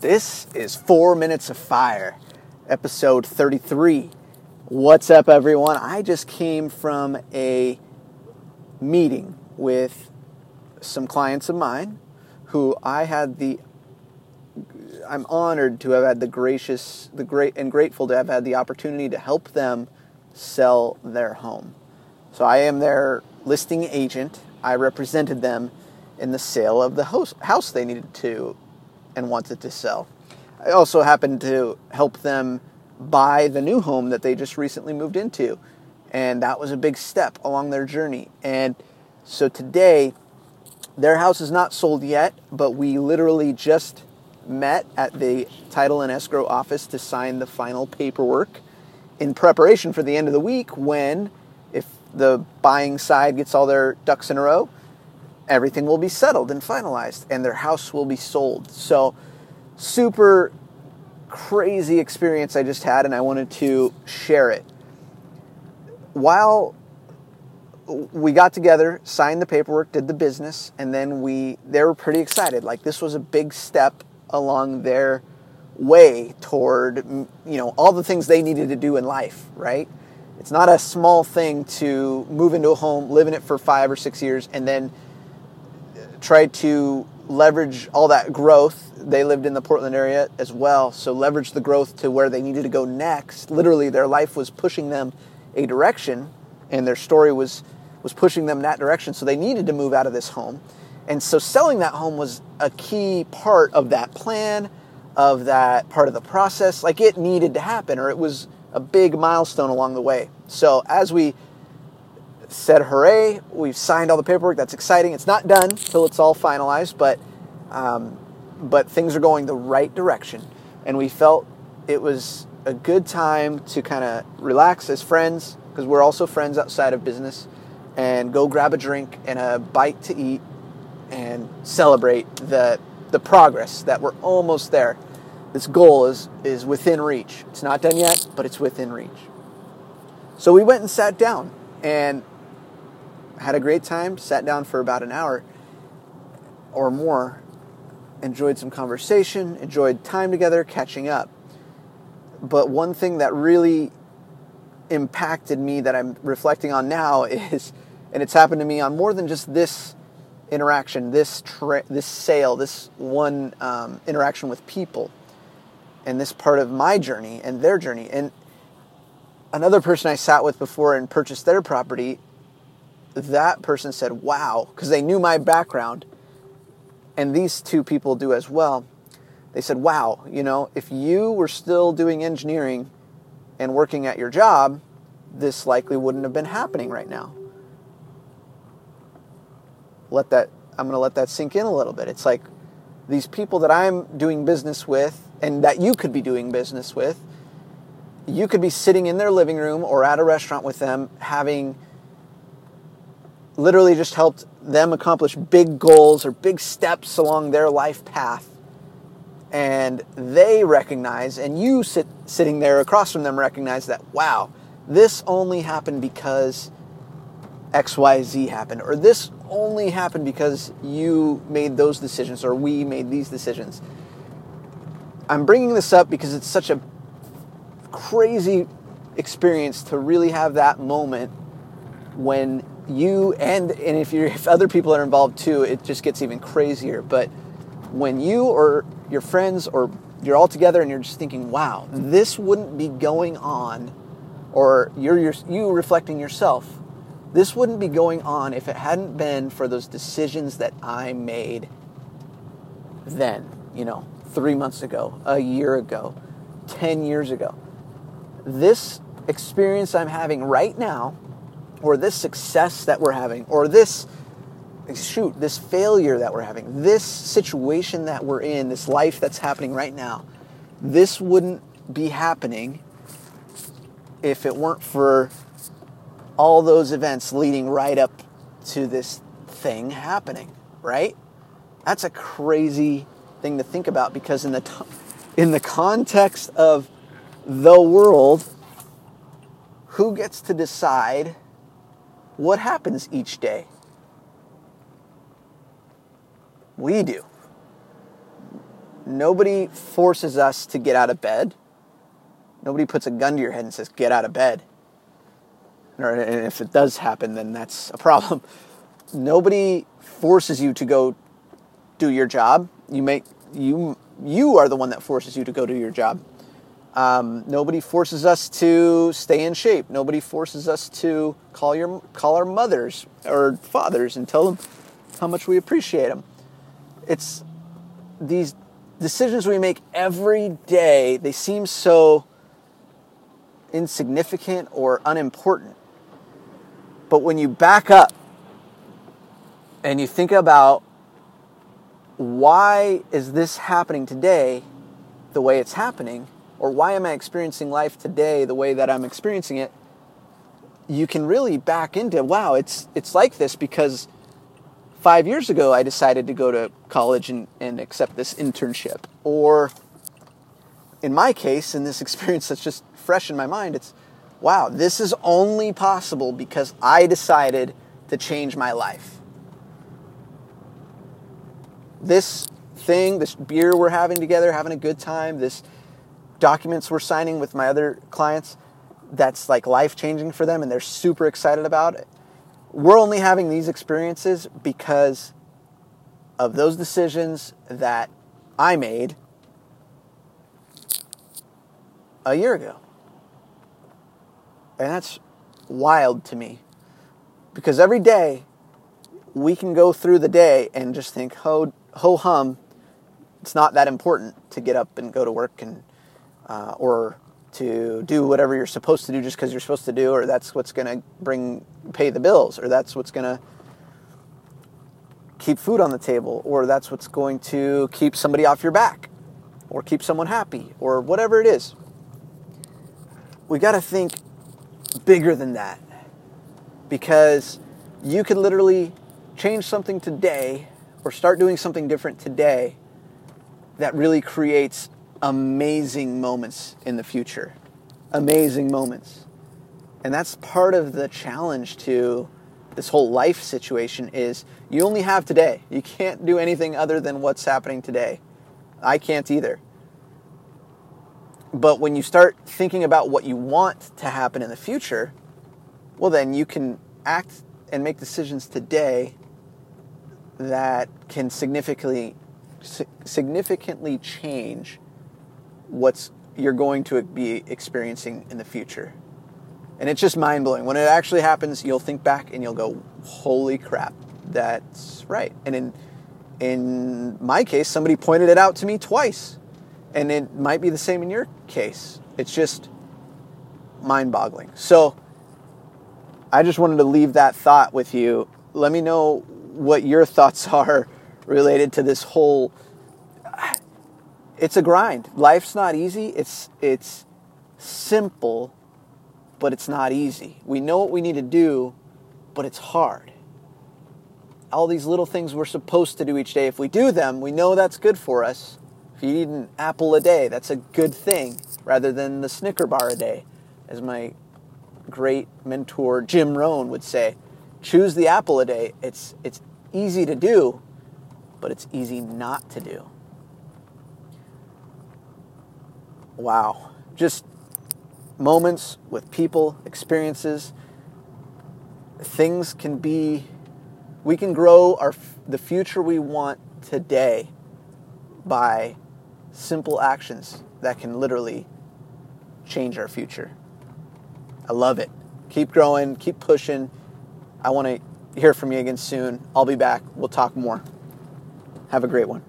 This is Four Minutes of Fire, episode 33. What's up, everyone? I just came from a meeting with some clients of mine who I had the I'm honored to have had the gracious the great and grateful to have had the opportunity to help them sell their home. So I am their listing agent. I represented them in the sale of the house, house they needed to and wanted to sell. I also happened to help them buy the new home that they just recently moved into. And that was a big step along their journey. And so today, their house is not sold yet, but we literally just met at the title and escrow office to sign the final paperwork in preparation for the end of the week when, if the buying side gets all their ducks in a row, everything will be settled and finalized and their house will be sold. So, super crazy experience I just had, and I wanted to share it. While we got together, signed the paperwork, did the business, and then we they were pretty excited. Like this was a big step along their way toward you know all the things they needed to do in life, right? It's not a small thing to move into a home, live in it for 5 or 6 years and then try to leverage all that growth. They lived in the Portland area as well, so leverage the growth to where they needed to go next. Literally their life was pushing them a direction and their story was was pushing them in that direction, so they needed to move out of this home. And so selling that home was a key part of that plan, of that part of the process. Like it needed to happen, or it was a big milestone along the way. So as we said, hooray, we've signed all the paperwork. That's exciting. It's not done till it's all finalized, but um, but things are going the right direction, and we felt it was a good time to kind of relax as friends because we're also friends outside of business and go grab a drink and a bite to eat and celebrate the the progress that we're almost there. This goal is is within reach. It's not done yet, but it's within reach. So we went and sat down and had a great time, sat down for about an hour or more, enjoyed some conversation, enjoyed time together, catching up. But one thing that really impacted me that I'm reflecting on now is and it's happened to me on more than just this interaction, this tra- this sale, this one um, interaction with people, and this part of my journey and their journey. And another person I sat with before and purchased their property, that person said, "Wow," because they knew my background, and these two people do as well. They said, "Wow, you know, if you were still doing engineering and working at your job, this likely wouldn't have been happening right now." let that I'm going to let that sink in a little bit. It's like these people that I'm doing business with and that you could be doing business with, you could be sitting in their living room or at a restaurant with them having literally just helped them accomplish big goals or big steps along their life path. And they recognize, and you sit sitting there across from them recognize that, wow, this only happened because XYZ happened, or this only happened because you made those decisions or we made these decisions. I'm bringing this up because it's such a crazy experience to really have that moment when you and and if you if other people are involved too, it just gets even crazier. But when you or your friends or you're all together and you're just thinking, "Wow, this wouldn't be going on," or you're, you're you reflecting yourself this wouldn't be going on if it hadn't been for those decisions that I made then, you know, three months ago, a year ago, 10 years ago. This experience I'm having right now, or this success that we're having, or this, shoot, this failure that we're having, this situation that we're in, this life that's happening right now, this wouldn't be happening if it weren't for all those events leading right up to this thing happening, right? That's a crazy thing to think about because in the t- in the context of the world, who gets to decide what happens each day? We do. Nobody forces us to get out of bed. Nobody puts a gun to your head and says, get out of bed. and if it does happen, then that's a problem. Nobody forces you to go do your job. You make you you are the one that forces you to go do your job. Um, nobody forces us to stay in shape. Nobody forces us to call your call our mothers or fathers and tell them how much we appreciate them. It's these decisions we make every day. They seem so insignificant or unimportant. But when you back up and you think about why is this happening today the way it's happening, or why am I experiencing life today the way that I'm experiencing it, you can really back into wow, it's it's like this because five years ago I decided to go to college and, and accept this internship. Or in my case, in this experience that's just fresh in my mind, it's wow, this is only possible because I decided to change my life. This thing, this beer we're having together, having a good time, this documents we're signing with my other clients that's like life changing for them and they're super excited about it. We're only having these experiences because of those decisions that I made a year ago. And that's wild to me because every day we can go through the day and just think, ho, ho hum, it's not that important to get up and go to work and uh, or to do whatever you're supposed to do just because you're supposed to do, or that's what's going to bring pay the bills, or that's what's going to keep food on the table, or that's what's going to keep somebody off your back, or keep someone happy, or whatever it is. We got to think bigger than that because you could literally change something today or start doing something different today that really creates amazing moments in the future. Amazing moments. And that's part of the challenge to this whole life situation is you only have today. You can't do anything other than what's happening today. I can't either. But when you start thinking about what you want to happen in the future, well then you can act and make decisions today that can significantly significantly change what's you're going to be experiencing in the future. And it's just mind blowing. When it actually happens, you'll think back and you'll go, "Holy crap, that's right." And in in my case, somebody pointed it out to me twice, and it might be the same in your case. It's just mind boggling. So I just wanted to leave that thought with you. Let me know what your thoughts are related to this whole it's a grind. Life's not easy. It's it's simple, but it's not easy. We know what we need to do, but it's hard. All these little things we're supposed to do each day, if we do them, we know that's good for us. If you eat an apple a day, that's a good thing rather than the Snicker bar a day, as my great mentor Jim Rohn would say. Choose the apple a day. It's it's easy to do, but it's easy not to do. Wow, just moments with people, experiences. Things can be, we can grow our the future we want today by simple actions that can literally change our future. I love it. Keep growing, keep pushing. I want to hear from you again soon. I'll be back. We'll talk more. Have a great one.